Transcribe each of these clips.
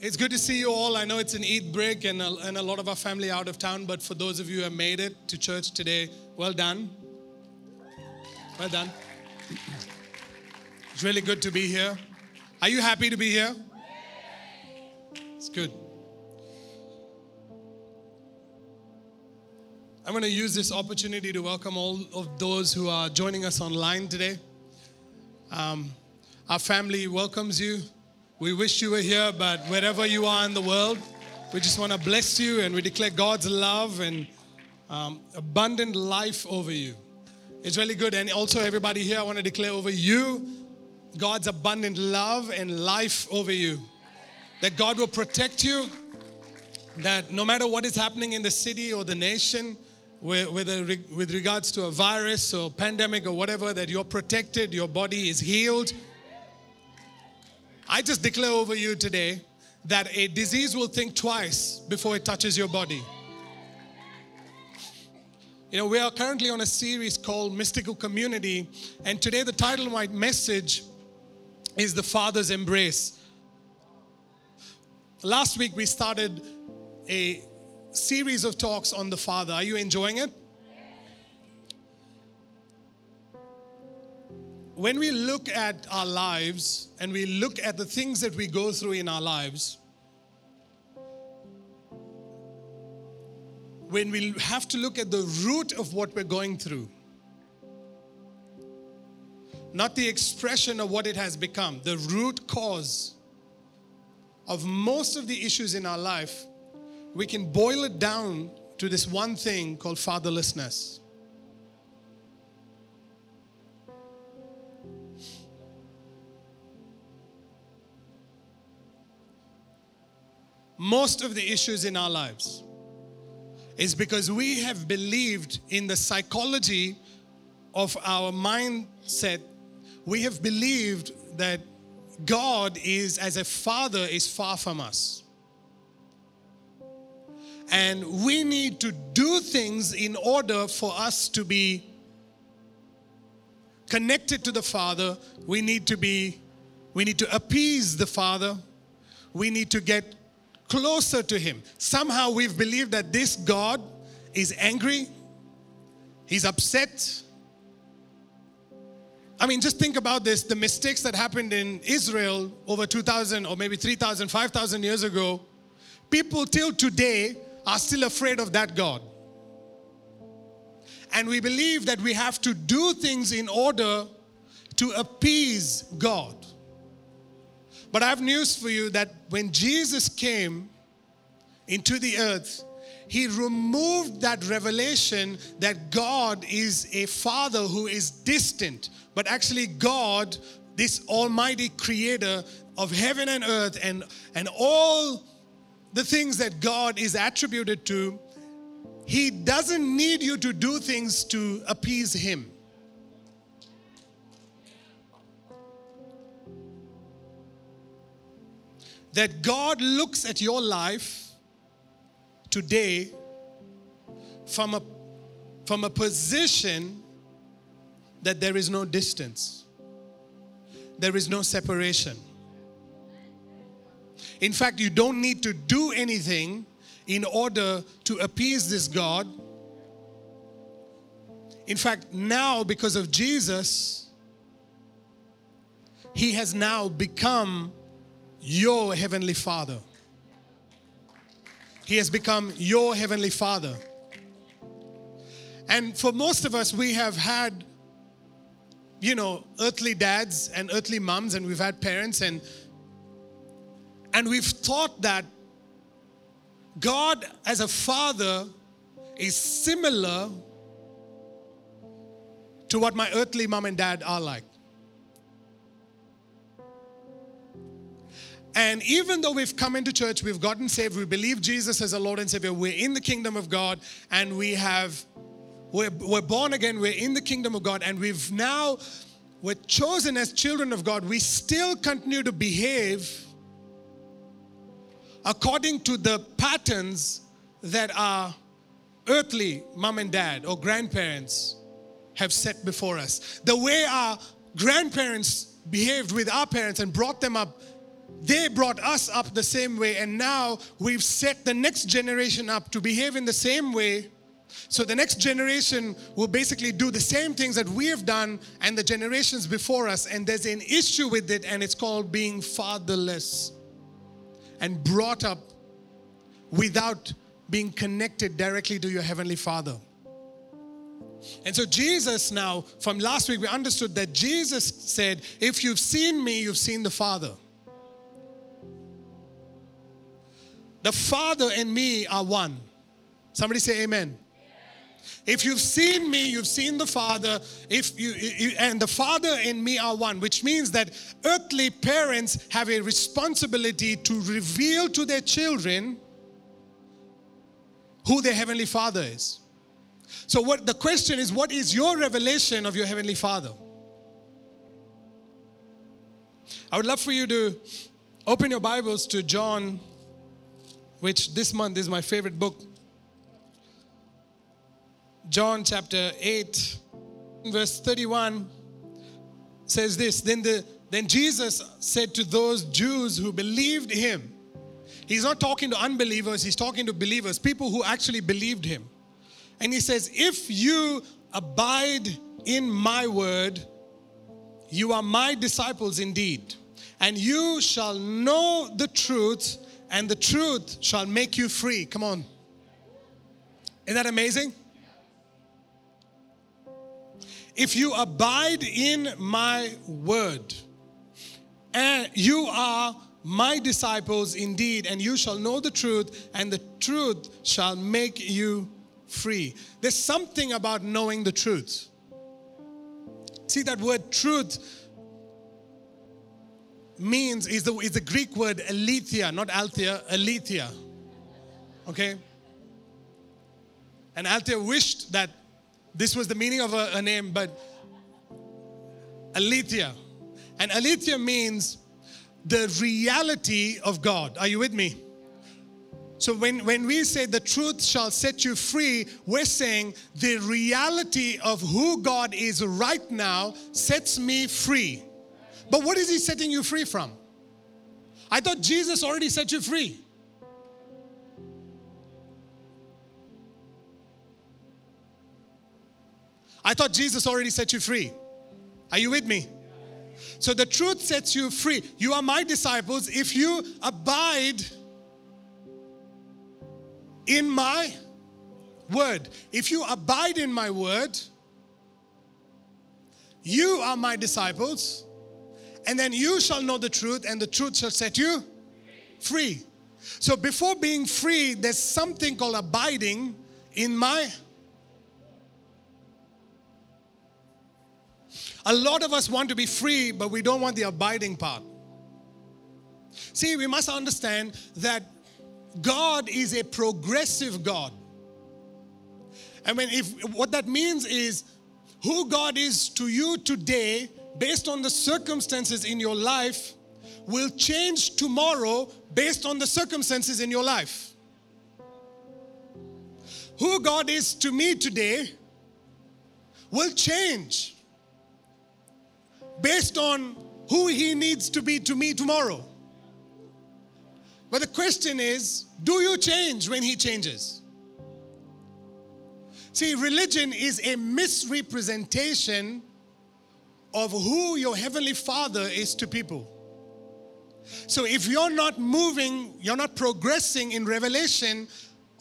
It's good to see you all. I know it's an Eid break and a, and a lot of our family out of town, but for those of you who have made it to church today, well done. Well done. It's really good to be here. Are you happy to be here? It's good. I'm going to use this opportunity to welcome all of those who are joining us online today. Um, our family welcomes you. We wish you were here, but wherever you are in the world, we just want to bless you and we declare God's love and um, abundant life over you. It's really good. And also, everybody here, I want to declare over you God's abundant love and life over you. That God will protect you, that no matter what is happening in the city or the nation, whether with regards to a virus or pandemic or whatever, that you're protected, your body is healed I just declare over you today that a disease will think twice before it touches your body. You know, we are currently on a series called Mystical Community, and today the title of my message is The Father's Embrace. Last week we started a series of talks on the Father. Are you enjoying it? When we look at our lives and we look at the things that we go through in our lives, when we have to look at the root of what we're going through, not the expression of what it has become, the root cause of most of the issues in our life, we can boil it down to this one thing called fatherlessness. Most of the issues in our lives is because we have believed in the psychology of our mindset. We have believed that God is, as a father, is far from us. And we need to do things in order for us to be connected to the Father. We need to be, we need to appease the Father. We need to get closer to Him. Somehow we've believed that this God is angry, He's upset. I mean, just think about this the mistakes that happened in Israel over 2,000 or maybe 3,000, 5,000 years ago. People till today are still afraid of that God. And we believe that we have to do things in order to appease God. But I have news for you that when Jesus came into the earth, he removed that revelation that God is a father who is distant, but actually, God, this almighty creator of heaven and earth, and, and all the things that God is attributed to, he doesn't need you to do things to appease him. That God looks at your life today from a, from a position that there is no distance, there is no separation. In fact, you don't need to do anything in order to appease this God. In fact, now because of Jesus, He has now become your heavenly Father. He has become your heavenly Father. And for most of us, we have had, you know, earthly dads and earthly moms, and we've had parents, and and we've thought that God as a father is similar to what my earthly mom and dad are like. And even though we've come into church, we've gotten saved, we believe Jesus as a Lord and Savior, we're in the kingdom of God, and we have, we're, we're born again, we're in the kingdom of God, and we've now, we're chosen as children of God, we still continue to behave according to the patterns that our earthly mom and dad or grandparents have set before us. The way our grandparents behaved with our parents and brought them up they brought us up the same way, and now we've set the next generation up to behave in the same way. So the next generation will basically do the same things that we have done and the generations before us. And there's an issue with it, and it's called being fatherless and brought up without being connected directly to your Heavenly Father. And so, Jesus now, from last week, we understood that Jesus said, If you've seen me, you've seen the Father. The Father and me are one. Somebody say amen. If you've seen me, you've seen the Father. If you, you, and the Father and me are one, which means that earthly parents have a responsibility to reveal to their children who their heavenly Father is. So what the question is what is your revelation of your heavenly Father? I would love for you to open your Bibles to John which this month is my favorite book. John chapter 8, verse 31 says this Then, the, then Jesus said to those Jews who believed him, He's not talking to unbelievers, he's talking to believers, people who actually believed him. And he says, If you abide in my word, you are my disciples indeed, and you shall know the truth, and the truth shall make you free. Come on. Isn't that amazing? If you abide in my word, and you are my disciples indeed, and you shall know the truth, and the truth shall make you free. There's something about knowing the truth. See that word truth means is the, is the Greek word aletheia, not althea, aletheia. Okay? And Althea wished that this was the meaning of a, a name, but aletheia. And aletheia means the reality of God. Are you with me? So when, when we say the truth shall set you free, we're saying the reality of who God is right now sets me free. But what is he setting you free from? I thought Jesus already set you free. I thought Jesus already set you free. Are you with me? So the truth sets you free. You are my disciples if you abide in my word. If you abide in my word, you are my disciples and then you shall know the truth, and the truth shall set you free. So before being free, there's something called abiding in my. A lot of us want to be free, but we don't want the abiding part. See, we must understand that God is a progressive God. I mean, if what that means is who God is to you today based on the circumstances in your life will change tomorrow based on the circumstances in your life. Who God is to me today will change based on who He needs to be to me tomorrow. But the question is do you change when He changes? See, religion is a misrepresentation of who your Heavenly Father is to people. So if you're not moving, you're not progressing in revelation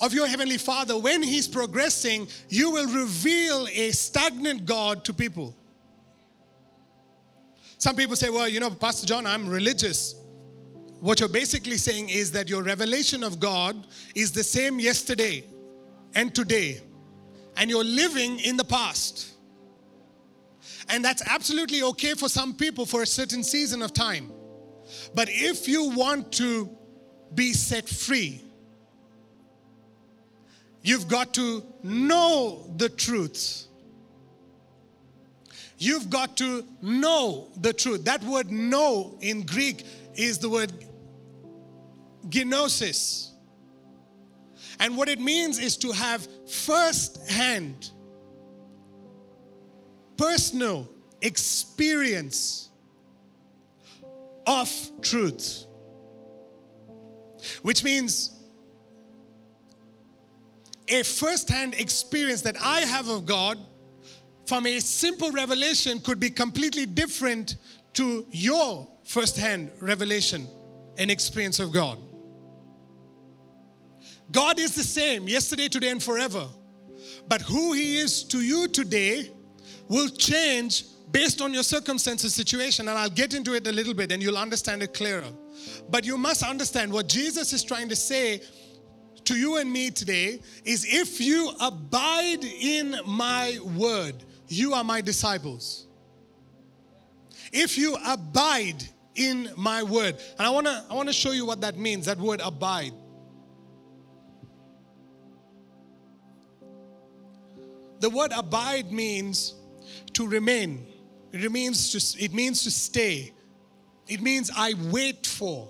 of your Heavenly Father, when He's progressing, you will reveal a stagnant God to people. Some people say, well, you know, Pastor John, I'm religious. What you're basically saying is that your revelation of God is the same yesterday and today, and you're living in the past. And that's absolutely okay for some people for a certain season of time. But if you want to be set free, you've got to know the truth. You've got to know the truth. That word know in Greek is the word gnosis. And what it means is to have first hand personal experience of truth. which means a first hand experience that I have of God from a simple revelation could be completely different to your first hand revelation and experience of God. God is the same yesterday, today, and forever. But who He is to you today will change based on your circumstances, situation. And I'll get into it a little bit and you'll understand it clearer. But you must understand what Jesus is trying to say to you and me today is if you abide in my word, you are my disciples. If you abide in my word. And I want to I want to show you what that means, that word abide. The word abide means to remain. It means to, it means to stay. It means I wait for.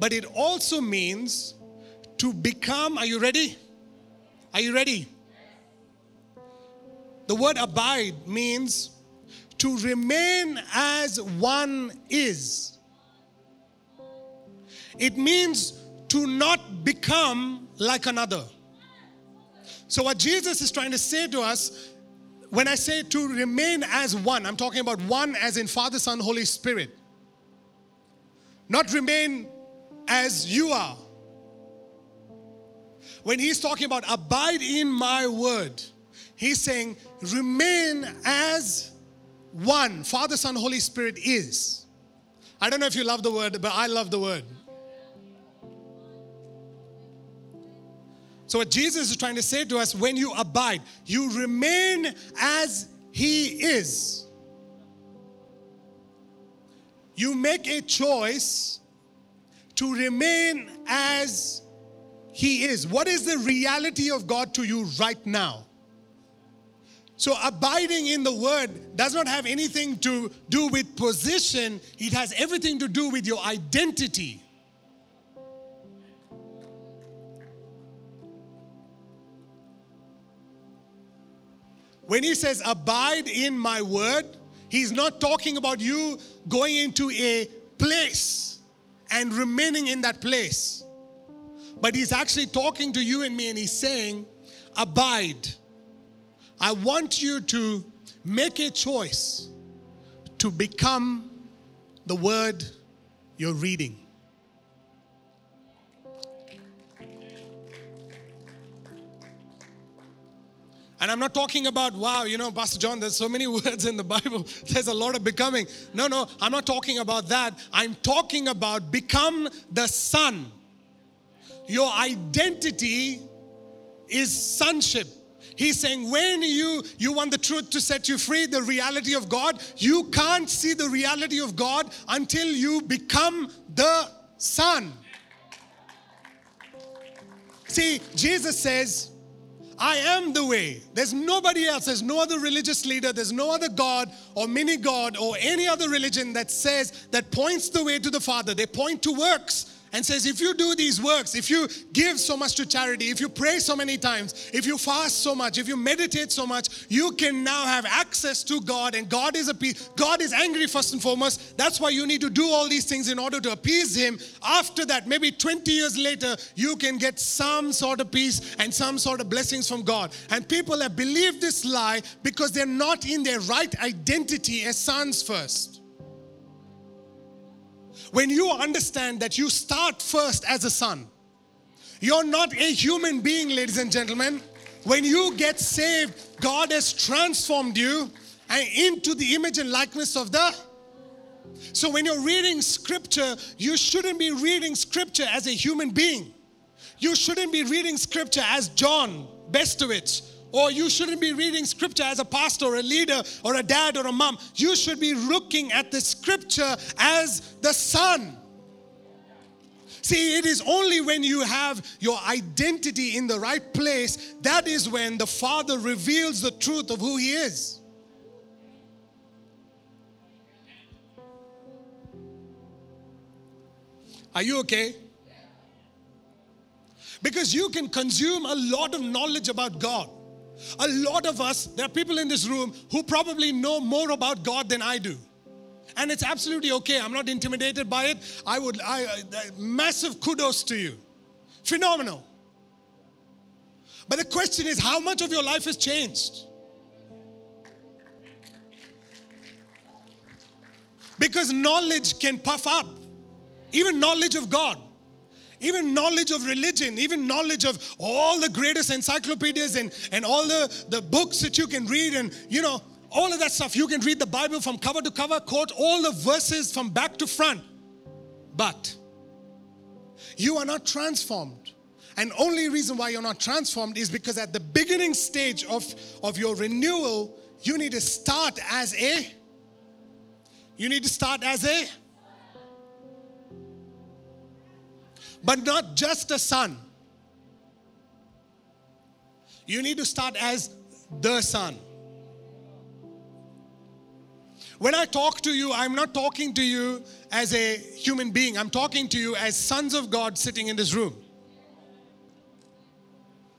But it also means to become. Are you ready? Are you ready? The word abide means to remain as one is. It means to not become like another. So, what Jesus is trying to say to us, when I say to remain as one, I'm talking about one as in Father, Son, Holy Spirit. Not remain as you are. When he's talking about abide in my word, he's saying remain as one. Father, Son, Holy Spirit is. I don't know if you love the word, but I love the word. So, what Jesus is trying to say to us when you abide, you remain as He is. You make a choice to remain as He is. What is the reality of God to you right now? So, abiding in the Word does not have anything to do with position, it has everything to do with your identity. When he says, Abide in my word, he's not talking about you going into a place and remaining in that place. But he's actually talking to you and me and he's saying, Abide. I want you to make a choice to become the word you're reading. And I'm not talking about, wow, you know, Pastor John, there's so many words in the Bible. There's a lot of becoming. No, no, I'm not talking about that. I'm talking about become the son. Your identity is sonship. He's saying when you you want the truth to set you free, the reality of God, you can't see the reality of God until you become the son. See, Jesus says, I am the way. There's nobody else. There's no other religious leader. There's no other God or mini God or any other religion that says, that points the way to the Father. They point to works and says, if you do these works, if you give so much to charity, if you pray so many times, if you fast so much, if you meditate so much, you can now have access to God. And God is a peace. God is angry first and foremost. That's why you need to do all these things in order to appease Him. After that, maybe 20 years later, you can get some sort of peace and some sort of blessings from God. And people have believed this lie because they're not in their right identity as sons first. When you understand that you start first as a son, you're not a human being, ladies and gentlemen. When you get saved, God has transformed you and into the image and likeness of the. So when you're reading scripture, you shouldn't be reading scripture as a human being. You shouldn't be reading scripture as John Bestowitz or you shouldn't be reading scripture as a pastor or a leader or a dad or a mom. You should be looking at the scripture as the son. See, it is only when you have your identity in the right place that is when the Father reveals the truth of who He is. Are you okay? Because you can consume a lot of knowledge about God. A lot of us, there are people in this room who probably know more about God than I do. And it's absolutely okay. I'm not intimidated by it. I would, I, I massive kudos to you. Phenomenal. But the question is, how much of your life has changed? Because knowledge can puff up, even knowledge of God, even knowledge of religion, even knowledge of all the greatest encyclopedias and, and all the, the books that you can read, and you know, all of that stuff. You can read the Bible from cover to cover, quote all the verses from back to front. But you are not transformed. And only reason why you're not transformed is because at the beginning stage of, of your renewal, you need to start as a you need to start as a but not just a son. You need to start as the son. When I talk to you, I'm not talking to you as a human being. I'm talking to you as sons of God sitting in this room.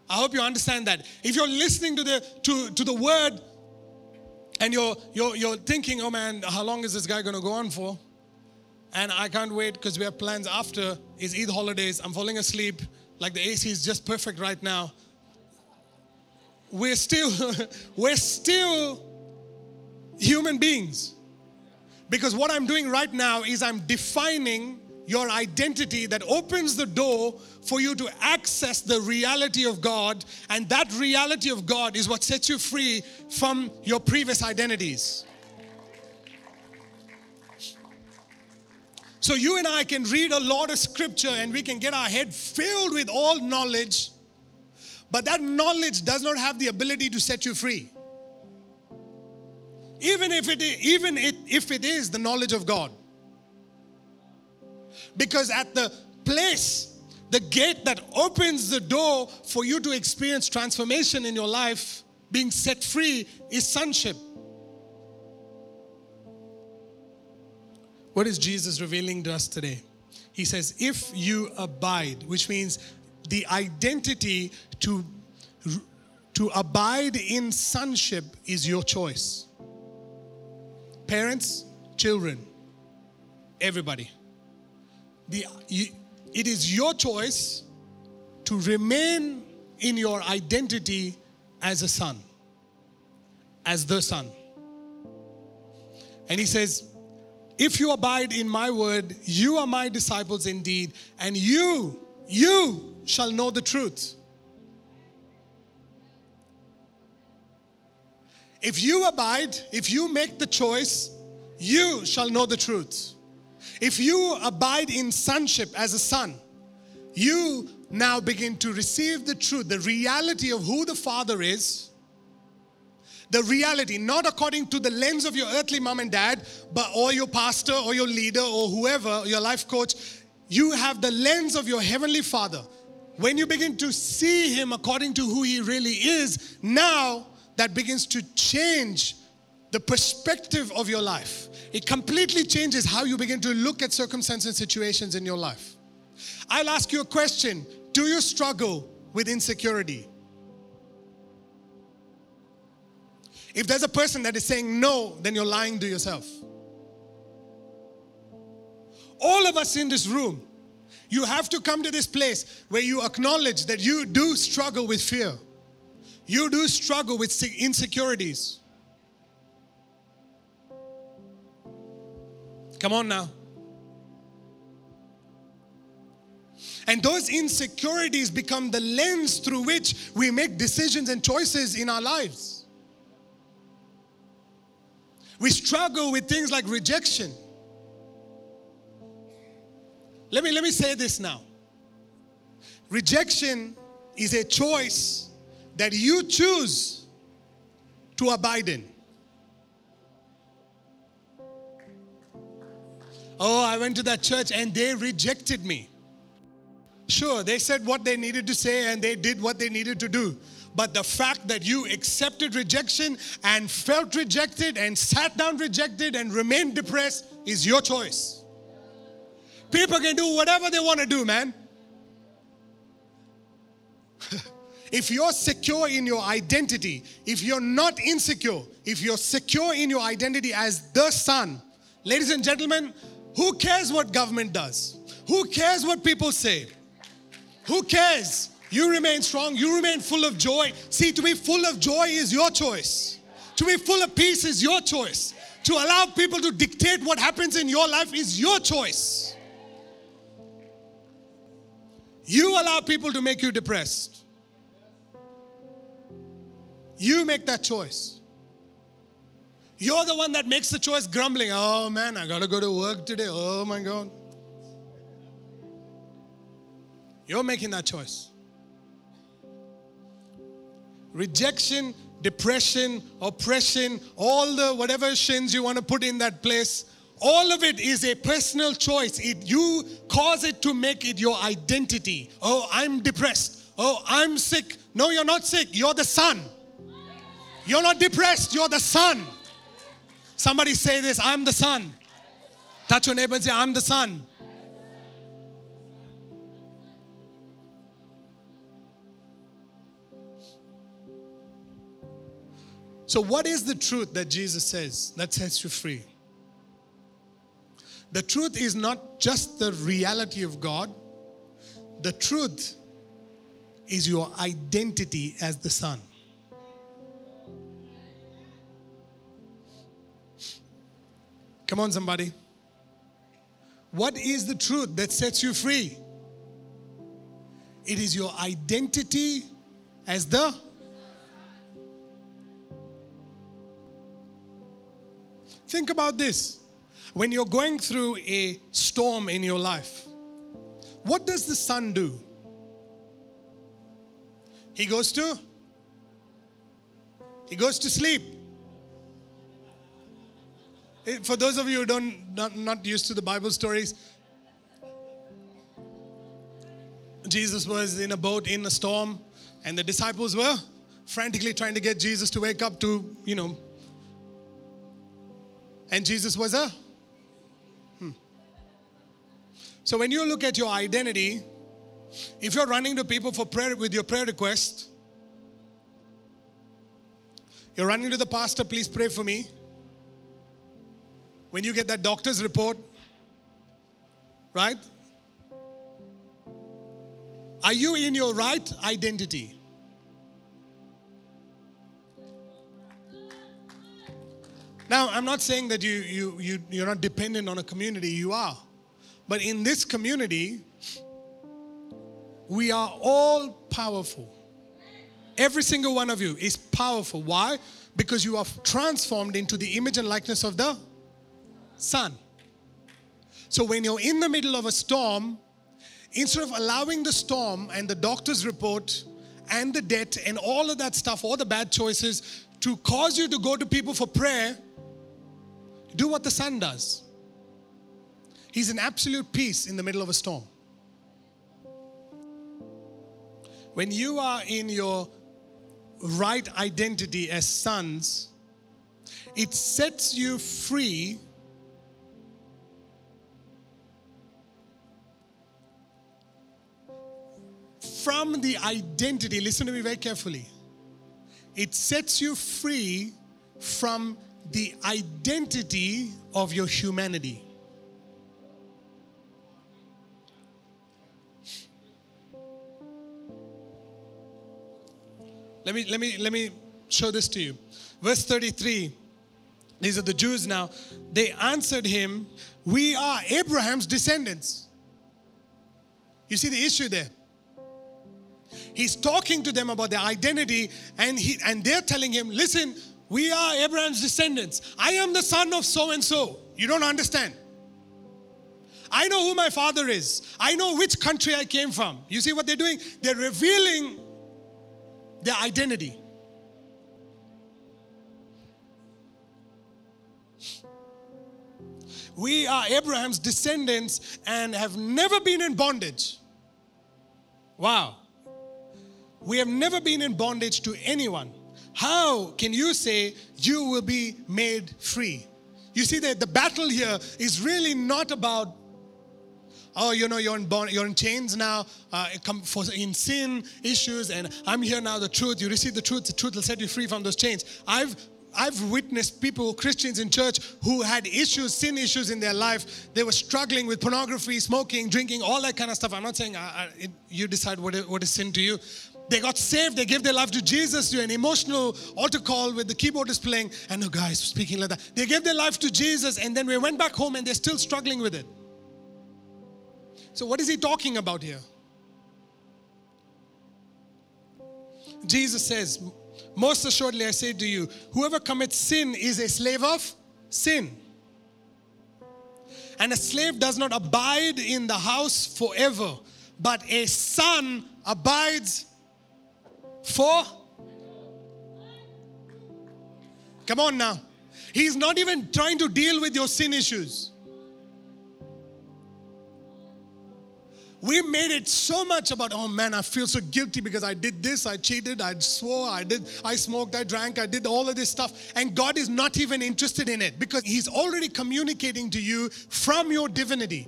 I hope you understand that. If you're listening to the to, to the word and you're you're you're thinking, oh man, how long is this guy gonna go on for? And I can't wait because we have plans after is Eid holidays. I'm falling asleep. Like the AC is just perfect right now. We're still we're still human beings. Because what I'm doing right now is I'm defining your identity that opens the door for you to access the reality of God. And that reality of God is what sets you free from your previous identities. So you and I can read a lot of scripture and we can get our head filled with all knowledge, but that knowledge does not have the ability to set you free even if it even it, if it is the knowledge of God. Because at the place, the gate that opens the door for you to experience transformation in your life, being set free, is sonship. What is Jesus revealing to us today? He says, if you abide, which means the identity to, to abide in sonship is your choice parents, children, everybody. The, it is your choice to remain in your identity as a son, as the son. And he says, If you abide in my word, you are my disciples indeed, and you, you shall know the truth. If you abide, if you make the choice, you shall know the truth. If you abide in sonship as a son, you now begin to receive the truth, the reality of who the Father is. The reality, not according to the lens of your earthly mom and dad, but or your pastor or your leader or whoever, your life coach. You have the lens of your heavenly Father. When you begin to see Him according to who He really is, now that begins to change the perspective of your life. It completely changes how you begin to look at circumstances and situations in your life. I'll ask you a question Do you struggle with insecurity? If there's a person that is saying no, then you're lying to yourself. All of us in this room, you have to come to this place where you acknowledge that you do struggle with fear. You do struggle with insecurities. Come on now. And those insecurities become the lens through which we make decisions and choices in our lives. We struggle with things like rejection. Let me, let me say this now. Rejection is a choice that you choose to abide in. Oh, I went to that church and they rejected me. Sure, they said what they needed to say and they did what they needed to do. But the fact that you accepted rejection and felt rejected and sat down rejected and remained depressed is your choice. People can do whatever they want to do, man. If you're secure in your identity, if you're not insecure, if you're secure in your identity as the son, Ladies and gentlemen, who cares what government does? Who cares what people say? Who cares? You remain strong, you remain full of joy. See, to be full of joy is your choice. To be full of peace is your choice. To allow people to dictate what happens in your life is your choice. You allow people to make you depressed. You make that choice. You're the one that makes the choice grumbling. Oh man, I gotta go to work today. Oh my God. You're making that choice. Rejection, depression, oppression, all the whatever shins you want to put in that place, all of it is a personal choice. It, you cause it to make it your identity. Oh, I'm depressed. Oh, I'm sick. No, you're not sick. You're the son. You're not depressed. You're the son. Somebody say this I'm the son. Touch your neighbor and say, I'm the son. So, what is the truth that Jesus says that sets you free? The truth is not just the reality of God, the truth is your identity as the Son. Come on, somebody. What is the truth that sets you free? It is your identity as the Think about this. When you're going through a storm in your life, what does the son do? He goes to he goes to sleep. Eh, For those of you who don't not, not used to the Bible stories, Jesus was in a boat in a storm, and the disciples were frantically trying to get Jesus to wake up to, you know, and Jesus was a. Hmm. So when you look at your identity, if you're running to people for prayer with your prayer request, you're running to the pastor, please pray for me. When you get that doctor's report, right? Are you in your right identity? Now, I'm not saying that you, you, you, you're not dependent on a community, you are. But in this community, we are all powerful. Every single one of you is powerful. Why? Because you are transformed into the image and likeness of the Son. So when you're in the middle of a storm, instead of allowing the storm and the doctor's report and the debt and all of that stuff, all the bad choices, to cause you to go to people for prayer, do what the son does. He's in absolute peace in the middle of a storm. When you are in your right identity as sons, it sets you free from the identity. Listen to me very carefully. It sets you free from the identity of your humanity. Let me let me let me show this to you. Verse 33. These are the Jews now. They answered him, "We are Abraham's descendants." You see the issue there? He's talking to them about their identity and he and they're telling him, "Listen, we are Abraham's descendants. I am the son of so and so. You don't understand. I know who my father is. I know which country I came from. You see what they're doing? They're revealing their identity. We are Abraham's descendants and have never been in bondage. Wow. We have never been in bondage to anyone. How can you say you will be made free? You see that the battle here is really not about oh, you know, you're in, bond, you're in chains now, uh, for, in sin issues, and I'm here now, the truth. You receive the truth, the truth will set you free from those chains. I've I've witnessed people, Christians in church, who had issues, sin issues in their life. They were struggling with pornography, smoking, drinking, all that kind of stuff. I'm not saying uh, uh, it, you decide what is, what is sin to you. They got saved, they gave their life to Jesus, to an emotional altar call with the keyboardist playing, and the guys speaking like that. They gave their life to Jesus, and then we went back home and they're still struggling with it. So, what is he talking about here? Jesus says, Most assuredly I say to you, whoever commits sin is a slave of sin. And a slave does not abide in the house forever, but a son abides for. Come on now. He's not even trying to deal with your sin issues. we made it so much about oh man i feel so guilty because i did this i cheated i swore i did i smoked i drank i did all of this stuff and god is not even interested in it because he's already communicating to you from your divinity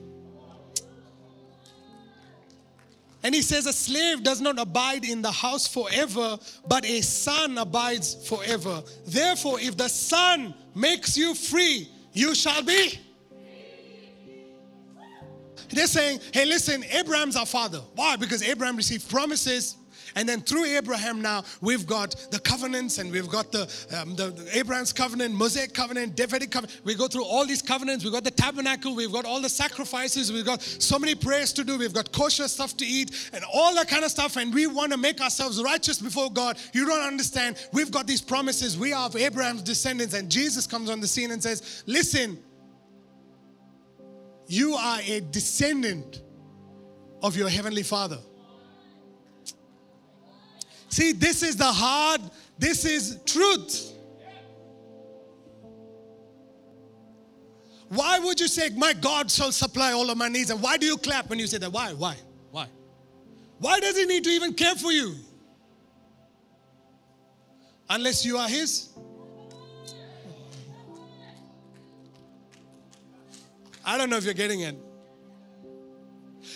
and he says a slave does not abide in the house forever but a son abides forever therefore if the son makes you free you shall be they're saying, hey, listen, Abraham's our father. Why? Because Abraham received promises. And then through Abraham now, we've got the covenants and we've got the, um, the, the, Abraham's covenant, Mosaic covenant, Davidic covenant. We go through all these covenants. We've got the tabernacle. We've got all the sacrifices. We've got so many prayers to do. We've got kosher stuff to eat and all that kind of stuff. And we want to make ourselves righteous before God. You don't understand. We've got these promises. We are of Abraham's descendants. And Jesus comes on the scene and says, listen, you are a descendant of your heavenly Father. See, this is the hard, this is truth. Why would you say, My God shall supply all of my needs? And why do you clap when you say that? Why? Why? Why? Why does He need to even care for you? Unless you are His. I don't know if you're getting it.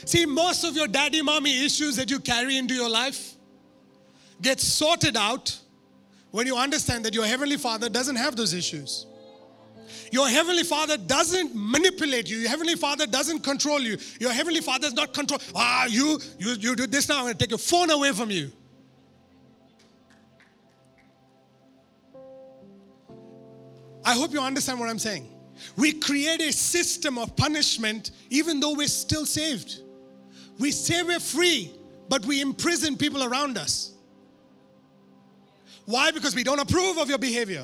See, most of your daddy mommy issues that you carry into your life get sorted out when you understand that your heavenly father doesn't have those issues. Your heavenly father doesn't manipulate you. Your heavenly father doesn't control you. Your heavenly father is not control. Ah, you, you, you do this now. I'm going to take your phone away from you. I hope you understand what I'm saying. We create a system of punishment even though we're still saved. We say we're free, but we imprison people around us. Why? Because we don't approve of your behavior.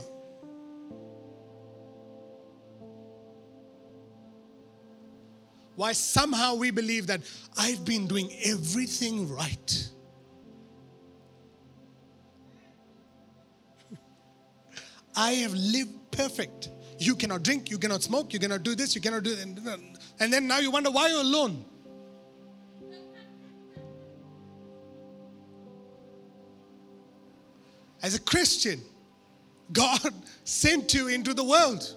Why somehow we believe that I've been doing everything right. I have lived perfect. You cannot drink, you cannot smoke, you cannot do this, you cannot do that. And then now you wonder why you're alone. As a Christian, God sent you into the world.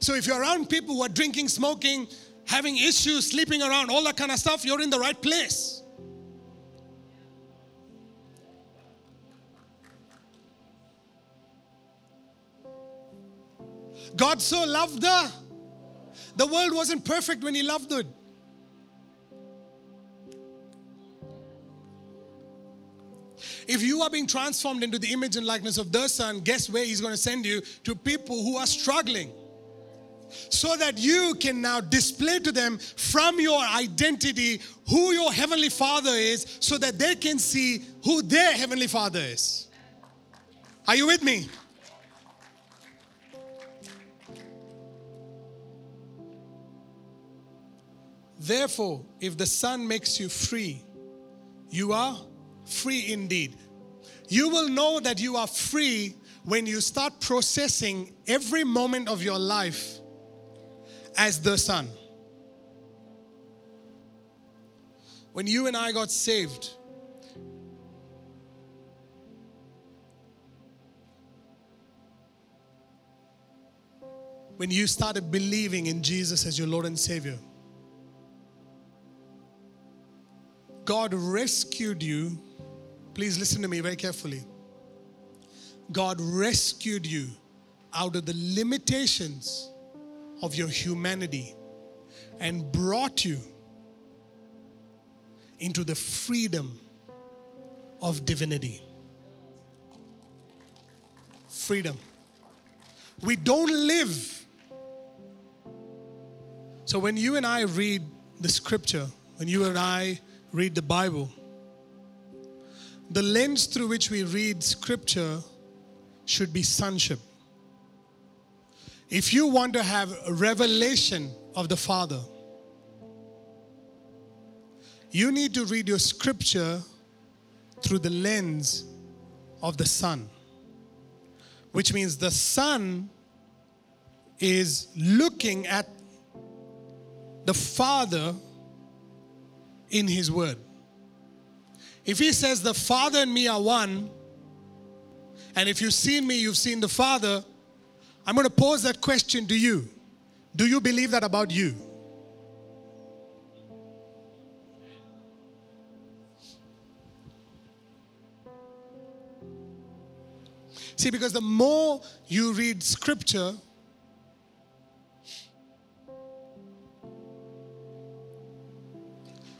So if you're around people who are drinking, smoking, having issues, sleeping around, all that kind of stuff, you're in the right place. God so loved her. The world wasn't perfect when He loved it. If you are being transformed into the image and likeness of the Son, guess where He's going to send you? To people who are struggling. So that you can now display to them from your identity who your Heavenly Father is, so that they can see who their Heavenly Father is. Are you with me? Therefore, if the Son makes you free, you are free indeed. You will know that you are free when you start processing every moment of your life as the Son. When you and I got saved, when you started believing in Jesus as your Lord and Savior, God rescued you, please listen to me very carefully. God rescued you out of the limitations of your humanity and brought you into the freedom of divinity. Freedom. We don't live. So when you and I read the scripture, when you and I read the Bible, the lens through which we read scripture should be sonship. If you want to have a revelation of the Father, you need to read your scripture through the lens of the Son, which means the Son is looking at the Father in His Word. If He says, The Father and me are one, and if you've seen me, you've seen the Father, I'm going to pose that question to you. Do you believe that about you? See, because the more you read scripture,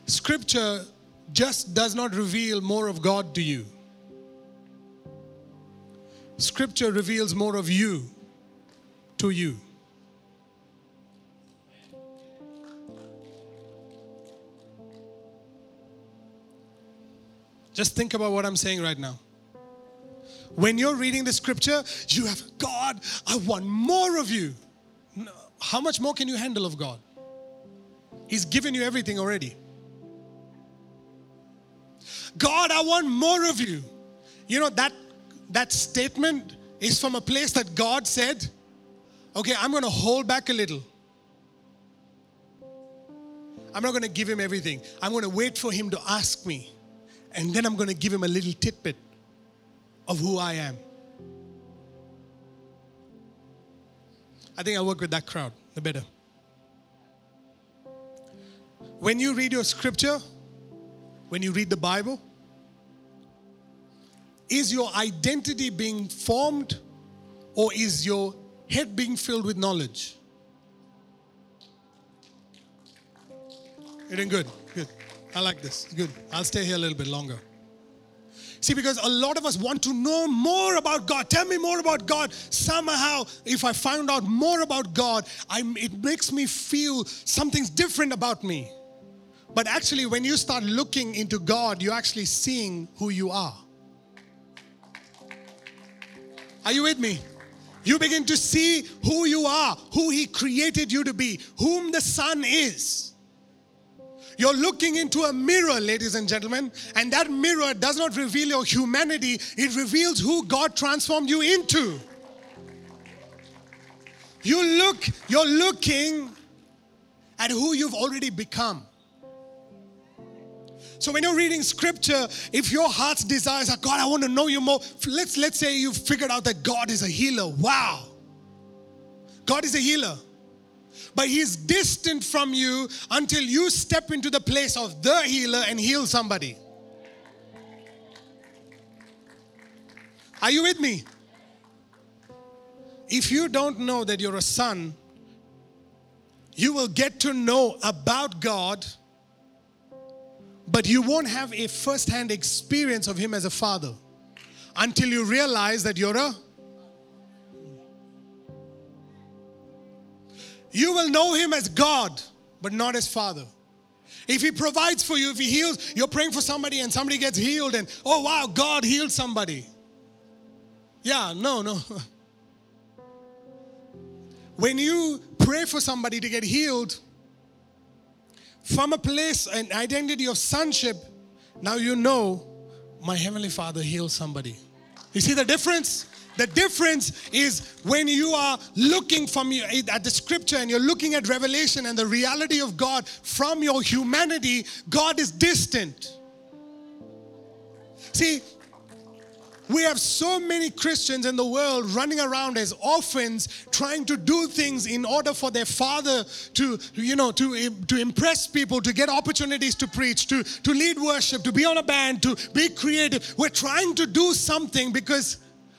scripture just does not reveal more of God to you. Scripture reveals more of you to you. Just think about what I'm saying right now. When you're reading the scripture, you have, God, I want more of you. How much more can you handle of God? He's given you everything already. God, I want more of you. You know, that, that statement is from a place that God said, okay, I'm going to hold back a little. I'm not going to give him everything. I'm going to wait for him to ask me. And then I'm going to give him a little tidbit of who I am. I think I work with that crowd the better. When you read your scripture, when you read the Bible, is your identity being formed or is your head being filled with knowledge? You're doing good. Good. I like this. Good. I'll stay here a little bit longer. See, because a lot of us want to know more about God. Tell me more about God. Somehow, if I find out more about God, I'm, it makes me feel something's different about me. But actually, when you start looking into God, you're actually seeing who you are. Are you with me? You begin to see who you are, who He created you to be, whom the Son is. You're looking into a mirror, ladies and gentlemen, and that mirror does not reveal your humanity, it reveals who God transformed you into. You look, you're looking at who you've already become. So when you're reading scripture, if your heart's desires are, God, I want to know you more. Let's let's say you've figured out that God is a healer. Wow. God is a healer. But he's distant from you until you step into the place of the healer and heal somebody. Are you with me? If you don't know that you're a son, you will get to know about God but you won't have a first hand experience of Him as a father until you realize that you're a. You will know Him as God, but not as Father. If He provides for you, if He heals, you're praying for somebody and somebody gets healed, and oh wow, God healed somebody. Yeah, no, no. When you pray for somebody to get healed, from a place, an identity of sonship, now you know my Heavenly Father heals somebody. You see the difference? The difference is when you are looking from your, at the scripture and you're looking at revelation and the reality of God from your humanity, God is distant. See, we have so many Christians in the world running around as orphans trying to do things in order for their father to, you know, to, to impress people, to get opportunities to preach, to, to lead worship, to be on a band, to be creative. We're trying to do something because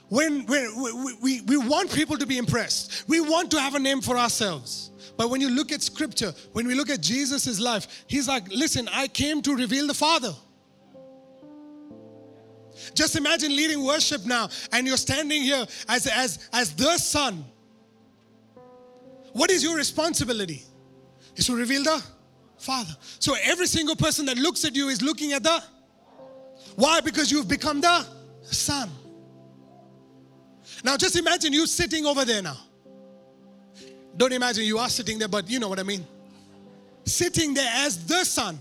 when, when we, we, we want people to be impressed, we want to have a name for ourselves. But when you look at scripture, when we look at Jesus' life, he's like, listen, I came to reveal the Father. Just imagine leading worship now and you're standing here as, as, as the Son. What is your responsibility? Is to reveal the Father. So every single person that looks at you is looking at the why? Because you've become the Son. Now just imagine you sitting over there now. Don't imagine you are sitting there, but you know what I mean. Sitting there as the Son,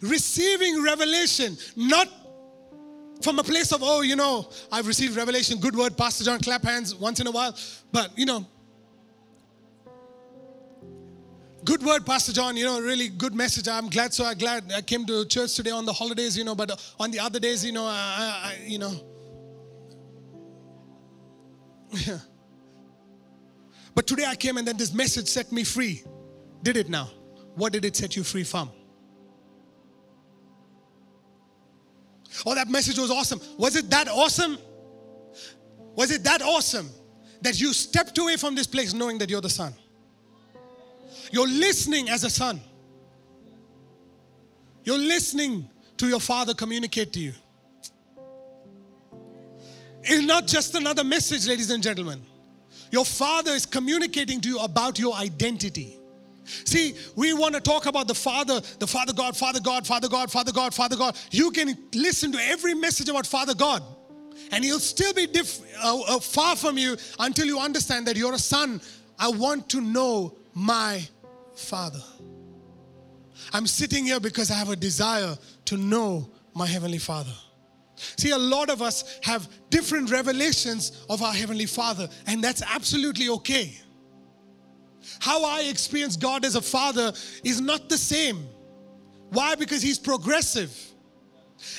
receiving revelation, not from a place of, oh, you know, I've received revelation, good word, Pastor John, clap hands once in a while. But, you know, good word, Pastor John, you know, really good message. I'm glad, so I'm glad I came to church today on the holidays, you know, but on the other days, you know, I, I you know, yeah. But today I came and then this message set me free. Did it now? What did it set you free from? Oh, that message was awesome. Was it that awesome? Was it that awesome that you stepped away from this place knowing that you're the son? You're listening as a son. You're listening to your father communicate to you. It's not just another message, ladies and gentlemen. Your father is communicating to you about your identity. See, we want to talk about the Father, the Father God, Father God, Father God, Father God, Father God. You can listen to every message about Father God, and He'll still be diff- uh, uh, far from you until you understand that you're a son. I want to know my Father. I'm sitting here because I have a desire to know my Heavenly Father. See, a lot of us have different revelations of our Heavenly Father, and that's absolutely okay. How I experience God as a father is not the same. Why? Because He's progressive.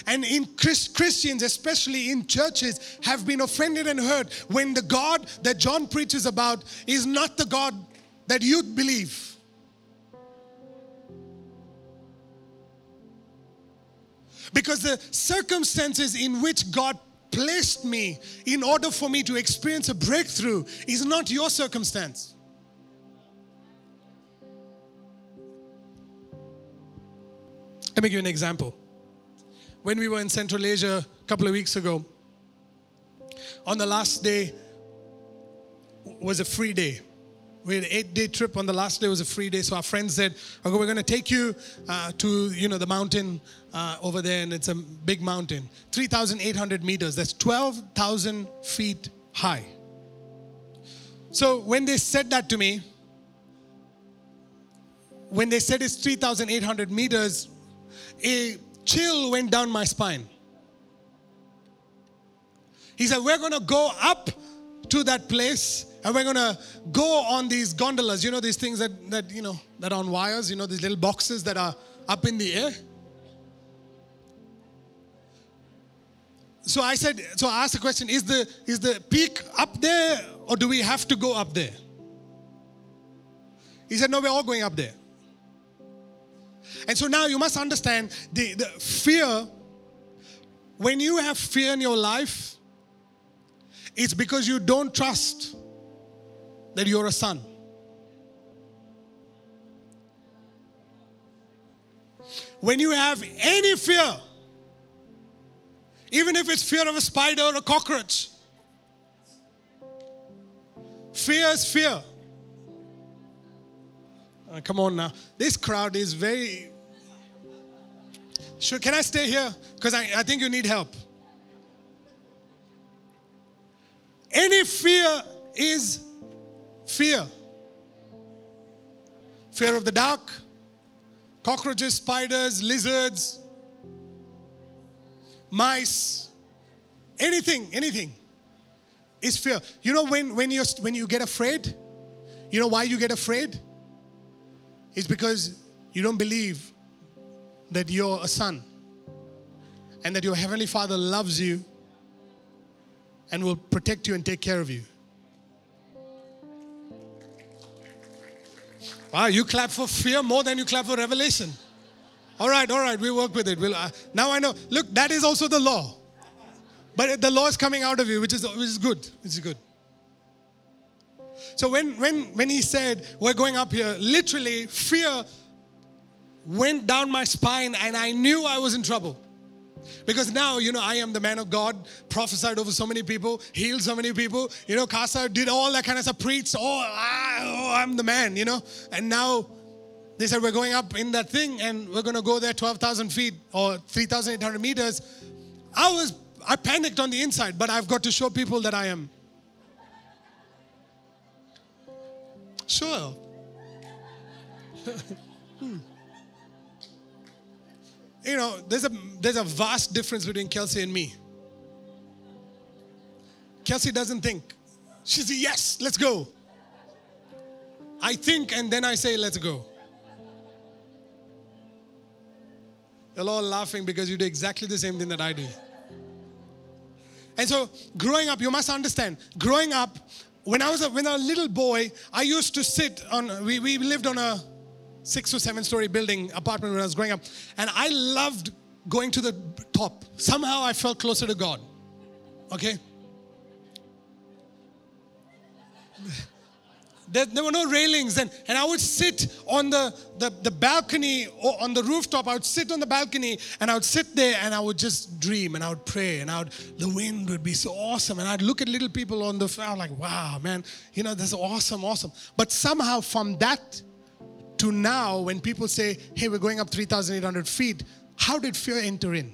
And in Christians, especially in churches, have been offended and hurt when the God that John preaches about is not the God that you believe. Because the circumstances in which God placed me in order for me to experience a breakthrough is not your circumstance. Let me give you an example. When we were in Central Asia a couple of weeks ago, on the last day was a free day. We had an eight-day trip. On the last day was a free day. So our friends said, "Okay, we're going to take you uh, to you know the mountain uh, over there, and it's a big mountain, 3,800 meters. That's 12,000 feet high." So when they said that to me, when they said it's 3,800 meters, a chill went down my spine. He said, We're going to go up to that place and we're gonna go on these gondolas. You know these things that that you know that are on wires. You know these little boxes that are up in the air. So I said. So I asked the question: Is the is the peak up there, or do we have to go up there? He said, No, we're all going up there. And so now you must understand the, the fear. When you have fear in your life, it's because you don't trust that you're a son. When you have any fear, even if it's fear of a spider or a cockroach, fear is fear. Uh, come on now. This crowd is very. Sure, can I stay here? Because I, I think you need help. Any fear is Fear. Fear of the dark, cockroaches, spiders, lizards, mice, anything, anything is fear. You know when, when, you when you get afraid, you know why you get afraid? It's because you don't believe that you're a son and that your heavenly father loves you and will protect you and take care of you. Wow, you clap for fear more than you clap for revelation. All right, all right, we work with it. We'll, uh, now I know. Look, that is also the law. But the law is coming out of you, which is which is good. Which is good. So when when when he said we're going up here, literally fear went down my spine and I knew I was in trouble. Because now, you know, I am the man of God, prophesied over so many people, healed so many people, you know, cast out, did all that kind of stuff, preached, oh, ah, oh, I'm the man, you know. And now they said, we're going up in that thing and we're going to go there 12,000 feet or 3,800 meters. I was, I panicked on the inside, but I've got to show people that I am. Sure. hmm you know, there's a there's a vast difference between Kelsey and me. Kelsey doesn't think. She says, yes, let's go. I think and then I say, let's go. You're all laughing because you do exactly the same thing that I do. And so, growing up, you must understand, growing up, when I was a, when I was a little boy, I used to sit on, we, we lived on a six or seven story building apartment when I was growing up. And I loved going to the top. Somehow I felt closer to God. Okay? There, there, were no railings. And, and i would sit on the, the, the balcony or on the rooftop. I would sit on the balcony and i would sit there and i would just dream and i would pray and i would the wind would be so awesome. And i'd look at little people on the floor like wow man you know this is awesome awesome. But somehow from that to now, when people say, hey, we're going up 3,800 feet, how did fear enter in?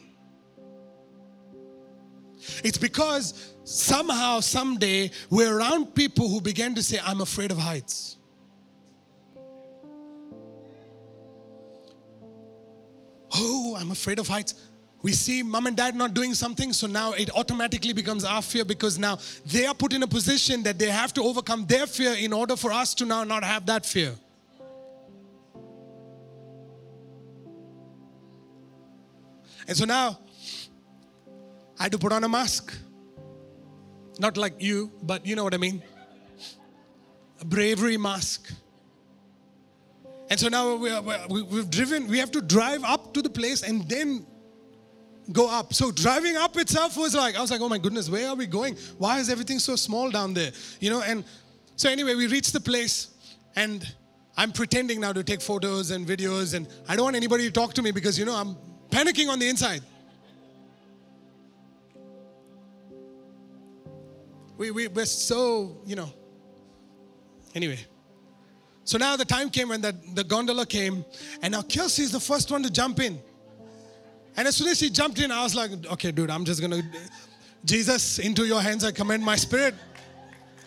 It's because somehow, someday, we're around people who began to say, I'm afraid of heights. Oh, I'm afraid of heights. We see mom and dad not doing something, so now it automatically becomes our fear because now they are put in a position that they have to overcome their fear in order for us to now not have that fear. And so now I had to put on a mask. Not like you, but you know what I mean. A bravery mask. And so now we are, we've driven, we have to drive up to the place and then go up. So driving up itself was like, I was like, oh my goodness, where are we going? Why is everything so small down there? You know, and so anyway, we reached the place and I'm pretending now to take photos and videos and I don't want anybody to talk to me because, you know, I'm panicking on the inside. We, we, we're so, you know. Anyway. So now the time came when the, the gondola came, and now Kelsey is the first one to jump in. And as soon as she jumped in, I was like, okay, dude, I'm just gonna, Jesus, into your hands I commend my spirit.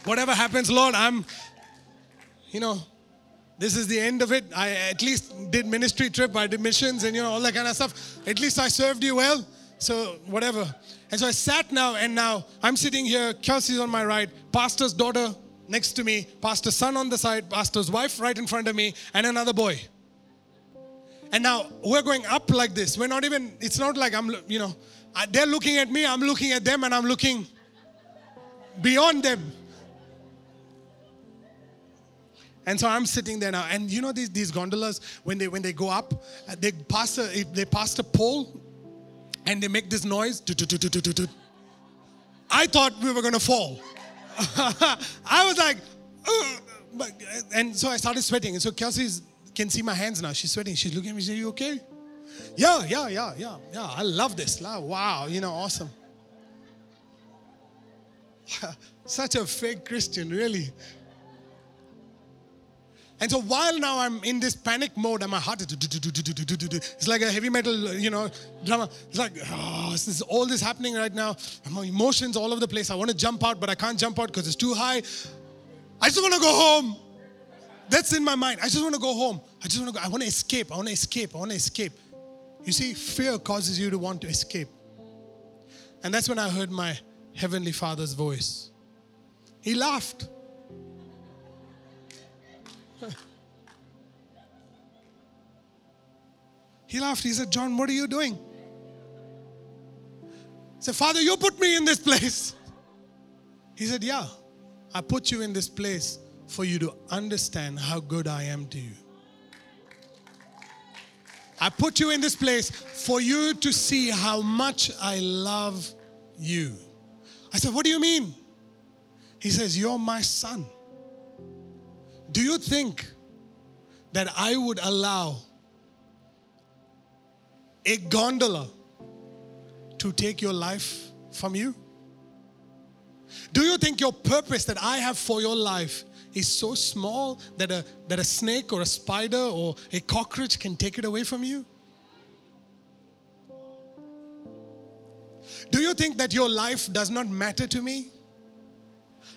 Whatever happens, Lord, I'm, you know, this is the end of it. I at least did ministry trip, I did missions and you know all that kind of stuff. At least I served you well. So whatever. And so I sat now and now I'm sitting here, Kelsey's on my right, pastor's daughter next to me, pastor's son on the side, pastor's wife right in front of me, and another boy. And now we're going up like this. We're not even, it's not like I'm, you know, they're looking at me, I'm looking at them, and I'm looking beyond them. And so I'm sitting there now, and you know these, these gondolas when they when they go up, uh, they pass a they pass a pole, and they make this noise. I thought we were gonna fall. I was like, uh, and so I started sweating. And so Kelsey can see my hands now. She's sweating. She's looking at me. She's, "Are you okay?" Yeah, yeah, yeah, yeah, yeah. I love this. Wow, you know, awesome. Such a fake Christian, really. And so while now I'm in this panic mode and my heart is, it's like a heavy metal, you know, drama. It's like, oh, this is all this happening right now. My emotions all over the place. I want to jump out, but I can't jump out because it's too high. I just want to go home. That's in my mind. I just want to go home. I just want to go. I want to escape. I want to escape. I want to escape. You see, fear causes you to want to escape. And that's when I heard my Heavenly Father's voice. He laughed. He laughed. He said, John, what are you doing? I said, Father, you put me in this place. He said, Yeah, I put you in this place for you to understand how good I am to you. I put you in this place for you to see how much I love you. I said, What do you mean? He says, You're my son. Do you think that I would allow a gondola to take your life from you? Do you think your purpose that I have for your life is so small that a, that a snake or a spider or a cockroach can take it away from you? Do you think that your life does not matter to me?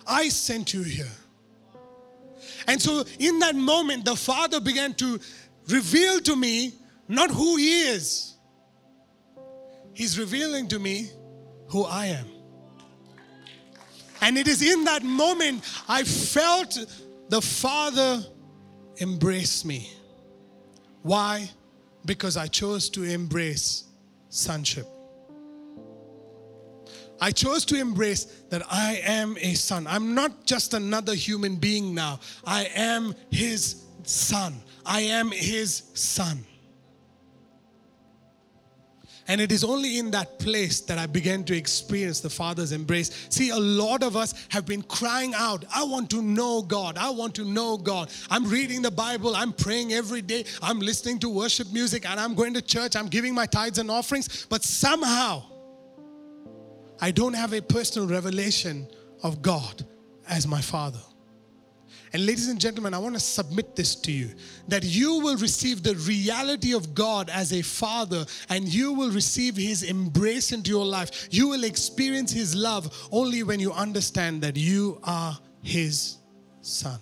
I sent you here. And so, in that moment, the Father began to reveal to me not who He is, He's revealing to me who I am. And it is in that moment I felt the Father embrace me. Why? Because I chose to embrace sonship. I chose to embrace that I am a son. I'm not just another human being now. I am his son. I am his son. And it is only in that place that I began to experience the Father's embrace. See, a lot of us have been crying out, I want to know God. I want to know God. I'm reading the Bible. I'm praying every day. I'm listening to worship music and I'm going to church. I'm giving my tithes and offerings. But somehow, I don't have a personal revelation of God as my Father. And ladies and gentlemen, I want to submit this to you that you will receive the reality of God as a father and you will receive his embrace into your life. You will experience his love only when you understand that you are his son.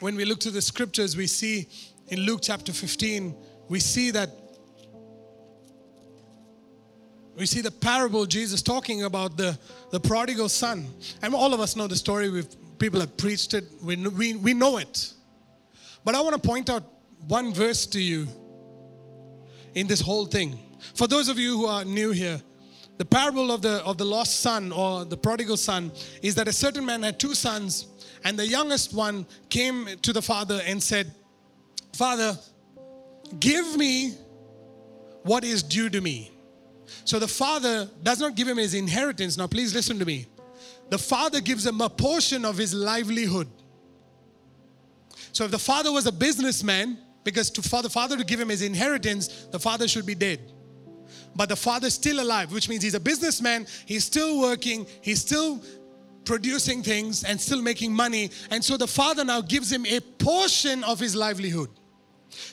When we look to the scriptures, we see in Luke chapter 15, we see that we see the parable Jesus talking about the, the prodigal son. And all of us know the story. We've, people have preached it. We, we, we know it. But I want to point out one verse to you in this whole thing. For those of you who are new here, the parable of the, of the lost son or the prodigal son is that a certain man had two sons, and the youngest one came to the father and said, Father, give me what is due to me. So the father does not give him his inheritance. Now, please listen to me. The father gives him a portion of his livelihood. So if the father was a businessman, because to for the father to give him his inheritance, the father should be dead. But the father's still alive, which means he's a businessman, he's still working, he's still producing things and still making money. And so the father now gives him a portion of his livelihood.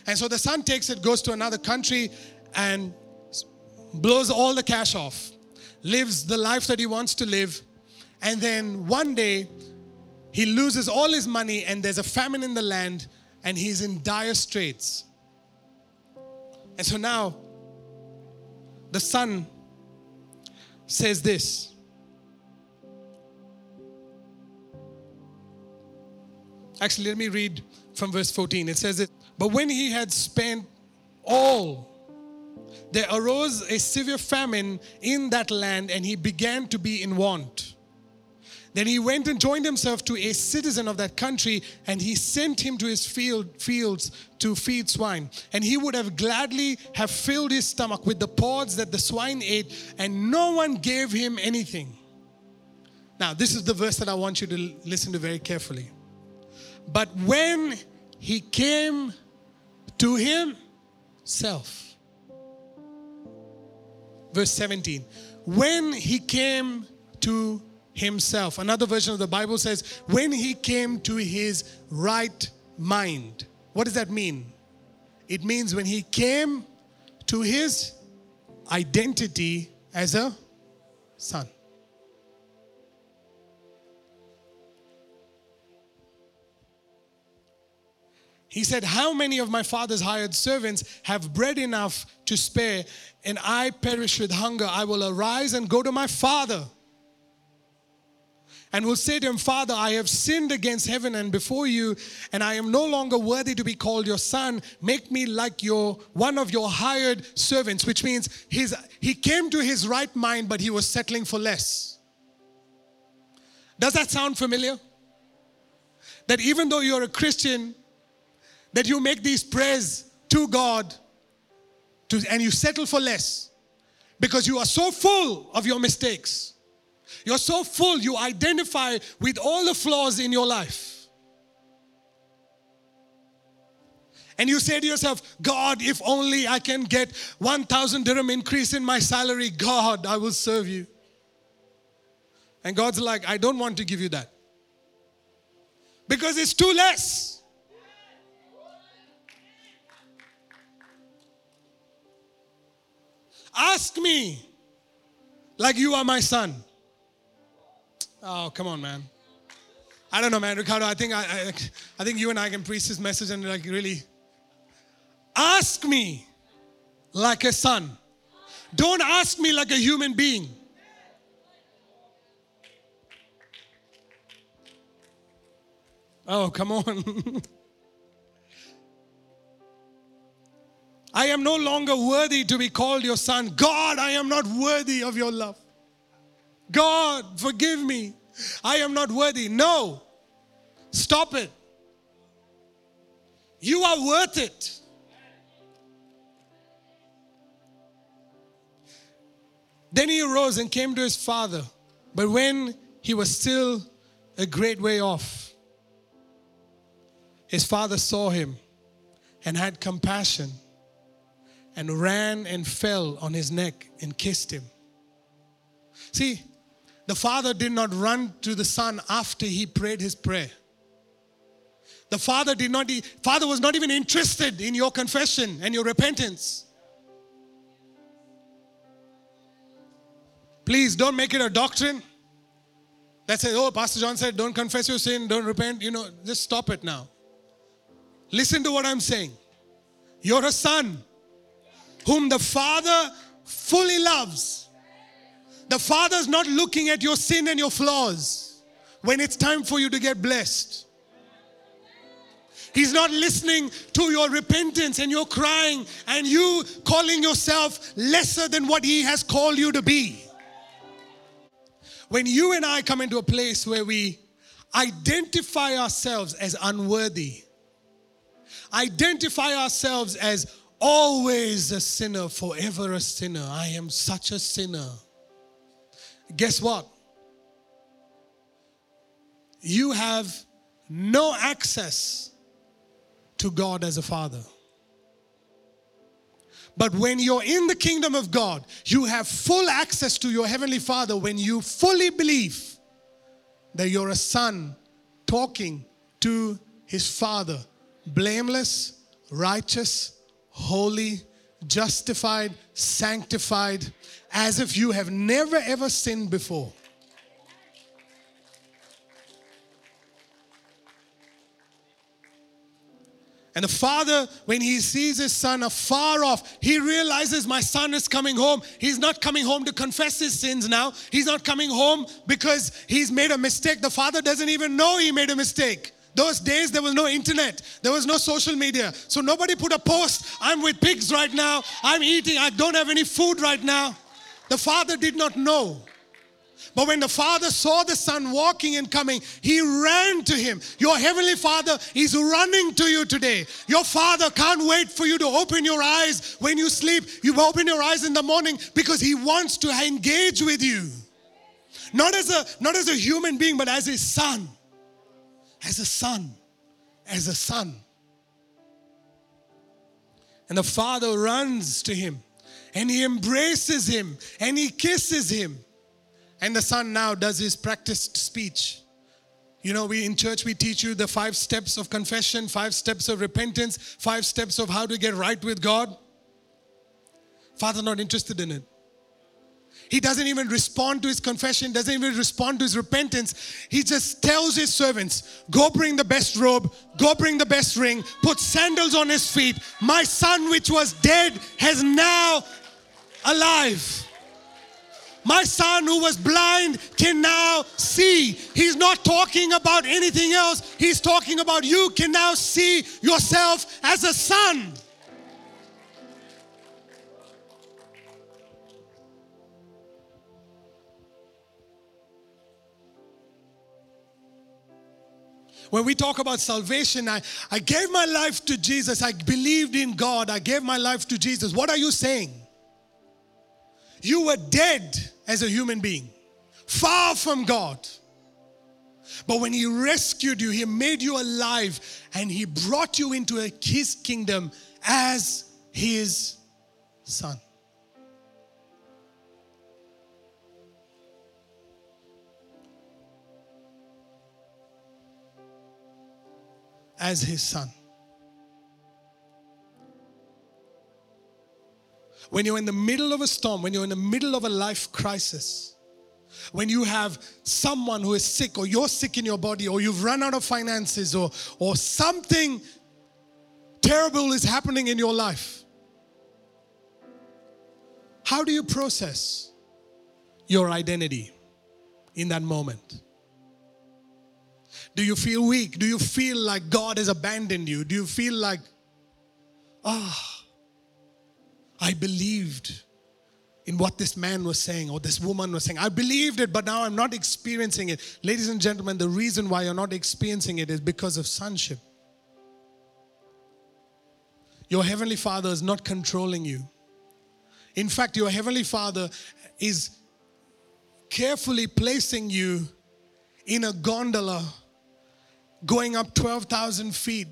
And so the son takes it, goes to another country, and blows all the cash off, lives the life that he wants to live, and then one day he loses all his money, and there's a famine in the land, and he's in dire straits. And so now the son says this. Actually, let me read from verse 14. It says it, but when he had spent all there arose a severe famine in that land, and he began to be in want. Then he went and joined himself to a citizen of that country, and he sent him to his field, fields to feed swine. And he would have gladly have filled his stomach with the pods that the swine ate, and no one gave him anything. Now, this is the verse that I want you to listen to very carefully. But when he came to himself, verse 17. When he came to himself, another version of the Bible says, when he came to his right mind. What does that mean? It means when he came to his identity as a son. He said, How many of my father's hired servants have bread enough to spare, and I perish with hunger? I will arise and go to my father. And will say to him, Father, I have sinned against heaven and before you, and I am no longer worthy to be called your son. Make me like your one of your hired servants, which means his, he came to his right mind, but he was settling for less. Does that sound familiar? That even though you're a Christian, that you make these prayers to God to, and you settle for less because you are so full of your mistakes. You're so full, you identify with all the flaws in your life. And you say to yourself, God, if only I can get 1,000 dirham increase in my salary, God, I will serve you. And God's like, I don't want to give you that because it's too less. Ask me like you are my son. Oh, come on, man. I don't know, man. Ricardo, I think I, I, I think you and I can preach this message and like really ask me like a son. Don't ask me like a human being. Oh, come on. I am no longer worthy to be called your son. God, I am not worthy of your love. God, forgive me. I am not worthy. No. Stop it. You are worth it. Then he arose and came to his father. But when he was still a great way off, his father saw him and had compassion and ran and fell on his neck and kissed him. See, the father did not run to the son after he prayed his prayer. The father did not, father was not even interested in your confession and your repentance. Please don't make it a doctrine that says, oh, Pastor John said, don't confess your sin, don't repent. You know, just stop it now. Listen to what I'm saying. You're a son whom the Father fully loves. The Father's not looking at your sin and your flaws when it's time for you to get blessed. He's not listening to your repentance and your crying and you calling yourself lesser than what He has called you to be. When you and I come into a place where we identify ourselves as unworthy, identify ourselves as always a sinner, forever a sinner. I am such a sinner. Guess what? You have no access to God as a father. But when you're in the kingdom of God, you have full access to your heavenly Father when you fully believe that you're a son talking to his Father blameless, righteous, holy, justified, sanctified, as if you have never ever sinned before. And the father, when he sees his son afar off, he realizes my son is coming home. He's not coming home to confess his sins now. He's not coming home because he's made a mistake. The father doesn't even know he made a mistake. Those days there was no internet, there was no social media. So nobody put a post, I'm with pigs right now, I'm eating, I don't have any food right now. The father did not know. But when the father saw the son walking and coming, he ran to him. Your heavenly father is running to you today. Your father can't wait for you to open your eyes when you sleep. You open your eyes in the morning because he wants to engage with you. Not as a not as a human being, but as his son as a son, as a son. And the father runs to him and he embraces him and he kisses him. And the son now does his practiced speech. You know, we in church we teach you the five steps of confession, five steps of repentance, five steps of how to get right with God. Father not interested in it. He doesn't even respond to his confession, doesn't even respond to his repentance. He just tells his servants, Go bring the best robe, go bring the best ring, put sandals on his feet. My son, which was dead, has now alive. My son who was blind can now see. He's not talking about anything else. He's talking about you can now see yourself as a son. When we talk about salvation, I, I gave my life to Jesus. I believed in God. I gave my life to Jesus. What are you saying? You were dead as a human being, far from God. But when He rescued you, He made you alive and He brought you into His kingdom as His son. As His son. When you're in the middle of a storm, when you're in the middle of a life crisis, when you have someone who is sick or you're sick in your body or you've run out of finances or, or something terrible is happening in your life, how do you process your identity in that moment? Do you feel weak? Do you feel like God has abandoned you? Do you feel like, ah, I believed in what this man was saying or this woman was saying. I believed it, but now I'm not experiencing it. Ladies and gentlemen, the reason why you're not experiencing it is because of sonship. Your heavenly father is not controlling you. In fact, your heavenly father is carefully placing you in a gondola going up 12,000 feet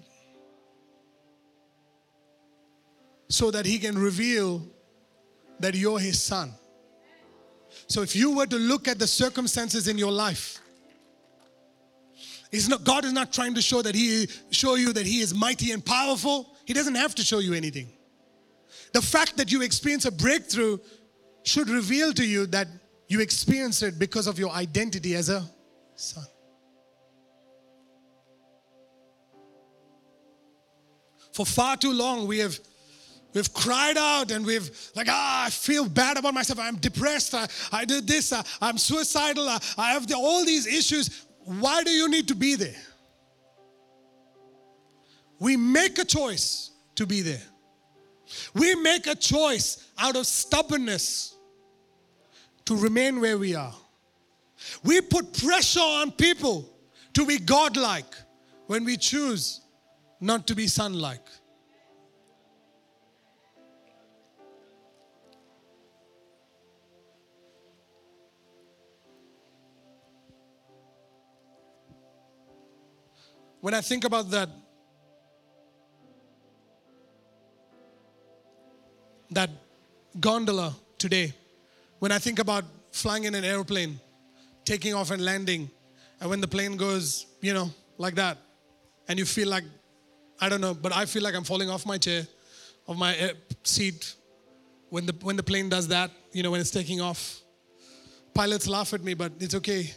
so that he can reveal that you're his son. So if you were to look at the circumstances in your life, not, God is not trying to show that he show you that he is mighty and powerful. He doesn't have to show you anything. The fact that you experience a breakthrough should reveal to you that you experience it because of your identity as a son. For far too long, we have We've cried out and we've like, ah, I feel bad about myself. I'm depressed. I, I did this. I, am suicidal. I, I have the, all these issues. Why do you need to be there? We make a choice to be there. We make a choice out of stubbornness to remain where we are. We put pressure on people to be godlike when we choose not to be son like. When I think about that, that gondola today, when I think about flying in an airplane, taking off and landing, and when the plane goes, you know, like that, and you feel like, I don't know, but I feel like I'm falling off my chair, of my eh, seat, when the, when the plane does that, you know, when it's taking off. Pilots laugh at me, but it's okay.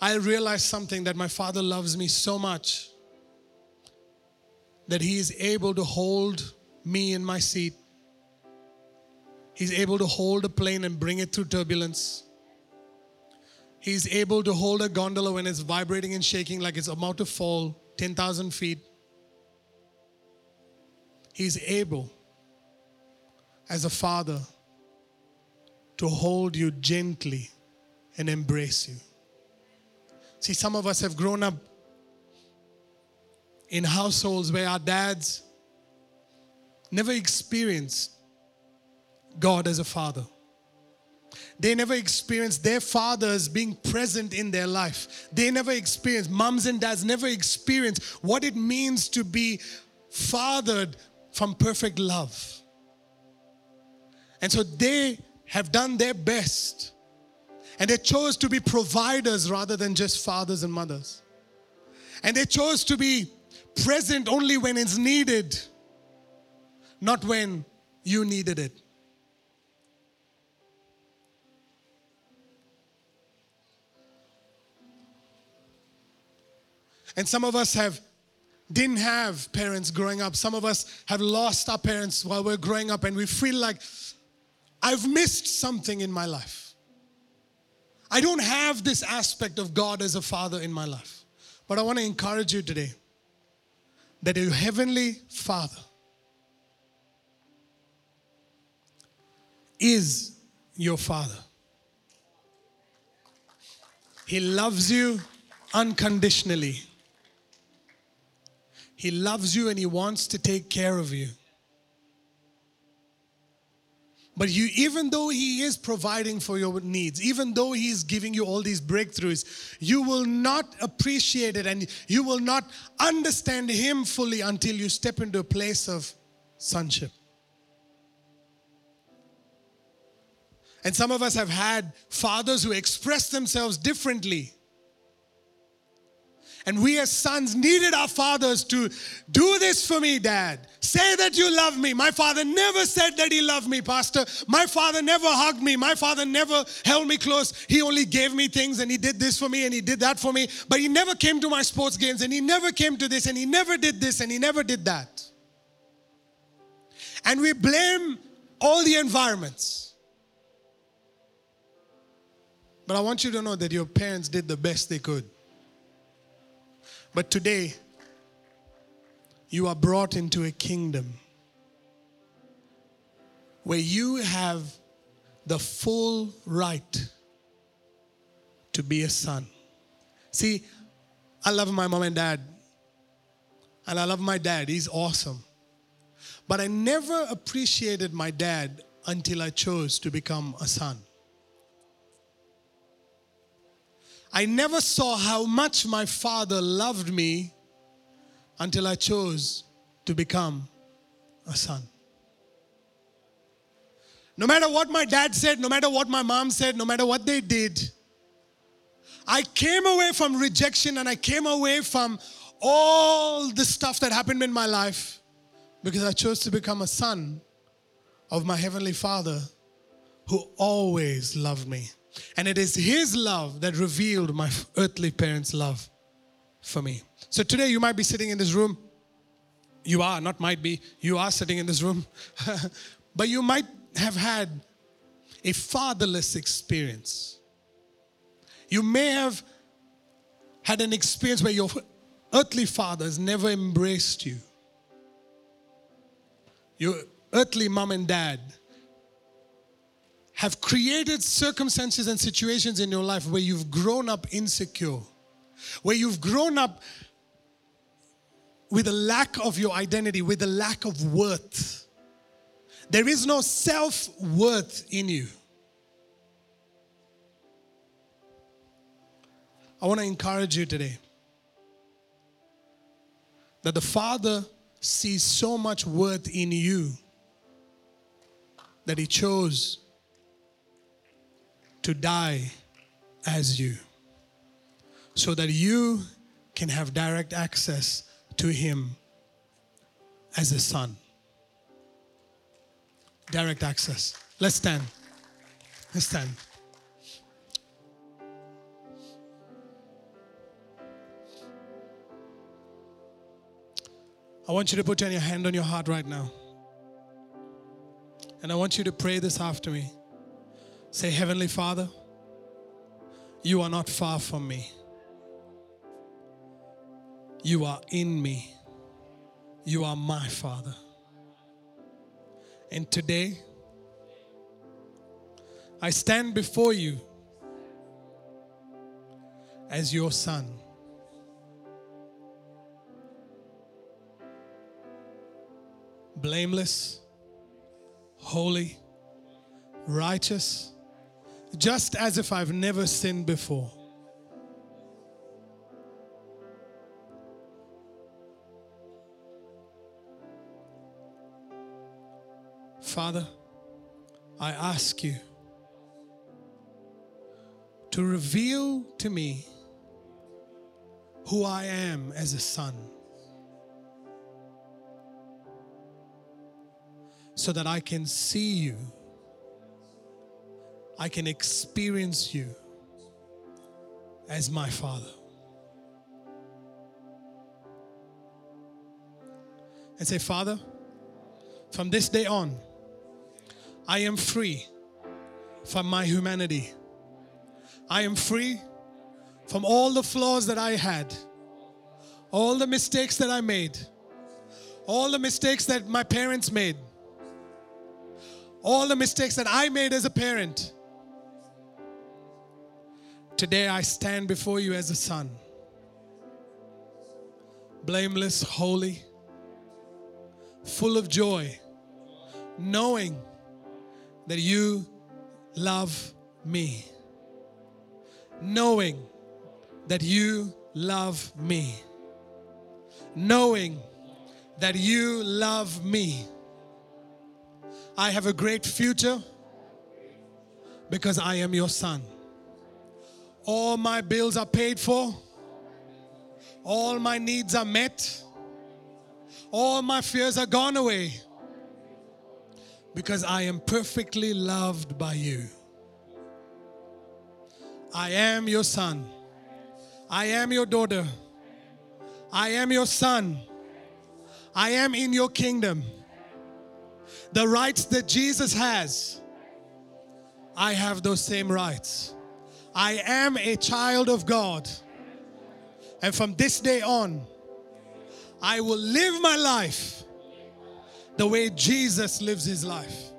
I realized something that my father loves me so much that he is able to hold me in my seat. He's able to hold a plane and bring it through turbulence. He's able to hold a gondola when it's vibrating and shaking like it's about to fall 10,000 feet. He's able, as a father, to hold you gently and embrace you. See, some of us have grown up in households where our dads never experienced God as a father. They never experienced their fathers being present in their life. They never experienced, moms and dads never experienced what it means to be fathered from perfect love. And so they have done their best and they chose to be providers rather than just fathers and mothers. And they chose to be present only when it's needed, not when you needed it. And some of us have didn't have parents growing up. Some of us have lost our parents while we're growing up and we feel like I've missed something in my life. I don't have this aspect of God as a father in my life. But I want to encourage you today that your heavenly father is your father. He loves you unconditionally. He loves you and He wants to take care of you. But you, even though He is providing for your needs, even though He is giving you all these breakthroughs, you will not appreciate it and you will not understand Him fully until you step into a place of sonship. And some of us have had fathers who express themselves differently. And we as sons needed our fathers to do this for me, dad. Say that you love me. My father never said that he loved me, pastor. My father never hugged me. My father never held me close. He only gave me things and he did this for me and he did that for me. But he never came to my sports games and he never came to this and he never did this and he never did that. And we blame all the environments. But I want you to know that your parents did the best they could. But today, you are brought into a kingdom where you have the full right to be a son. See, I love my mom and dad, and I love my dad. He's awesome. But I never appreciated my dad until I chose to become a son. I never saw how much my father loved me until I chose to become a son. No matter what my dad said, no matter what my mom said, no matter what they did, I came away from rejection and I came away from all the stuff that happened in my life because I chose to become a son of my Heavenly Father who always loved me. And it is His love that revealed my earthly parents' love for me. So today you might be sitting in this room. You are, not might be, you are sitting in this room. but you might have had a fatherless experience. You may have had an experience where your earthly fathers never embraced you. Your earthly mom and dad have created circumstances and situations in your life where you've grown up insecure, where you've grown up with a lack of your identity, with a lack of worth. There is no self worth in you. I want to encourage you today that the Father sees so much worth in you that He chose to die as you so that you can have direct access to Him as a son. Direct access. Let's stand. Let's stand. I want you to put your hand on your heart right now. And I want you to pray this after me. Say, Heavenly Father, you are not far from me. You are in me. You are my Father. And today, I stand before you as your son. Blameless, holy, righteous just as if I've never sinned before. Father, I ask you to reveal to me who I am as a son so that I can see you I can experience you as my Father. And say, Father, from this day on, I am free from my humanity. I am free from all the flaws that I had, all the mistakes that I made, all the mistakes that my parents made, all the mistakes that I made as a parent. Today I stand before you as a son, blameless, holy, full of joy, knowing that you love me. Knowing that you love me. Knowing that you love me. I have a great future because I am your son. All my bills are paid for. All my needs are met. All my fears are gone away because I am perfectly loved by you. I am your son. I am your daughter. I am your son. I am in your kingdom. The rights that Jesus has, I have those same rights. I am a child of God. And from this day on, I will live my life the way Jesus lives his life.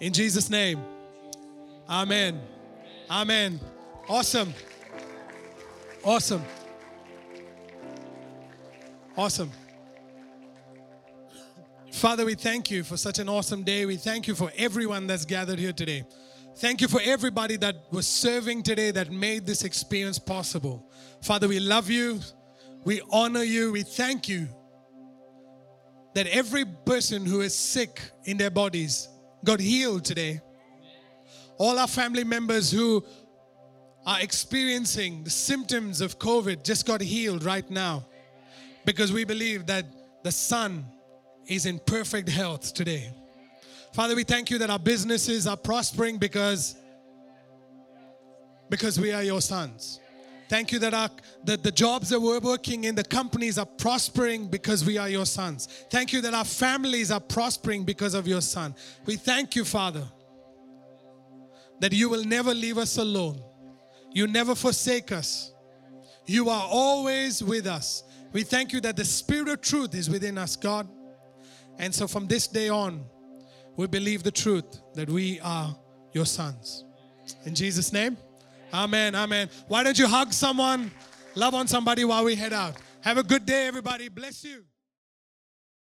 In Jesus' name, Amen. Amen. Awesome. Awesome. Awesome. Father, we thank you for such an awesome day. We thank you for everyone that's gathered here today. Thank you for everybody that was serving today that made this experience possible. Father, we love you. We honor you. We thank you that every person who is sick in their bodies got healed today. All our family members who are experiencing the symptoms of COVID just got healed right now because we believe that the Son is in perfect health today. Father, we thank you that our businesses are prospering because because we are your sons. Thank you that our that the jobs that we're working in, the companies are prospering because we are your sons. Thank you that our families are prospering because of your son. We thank you, Father, that you will never leave us alone. You never forsake us. You are always with us. We thank you that the spirit of truth is within us, God. And so from this day on, we believe the truth that we are your sons. In Jesus' name, amen. Amen. Why don't you hug someone, love on somebody while we head out? Have a good day, everybody. Bless you.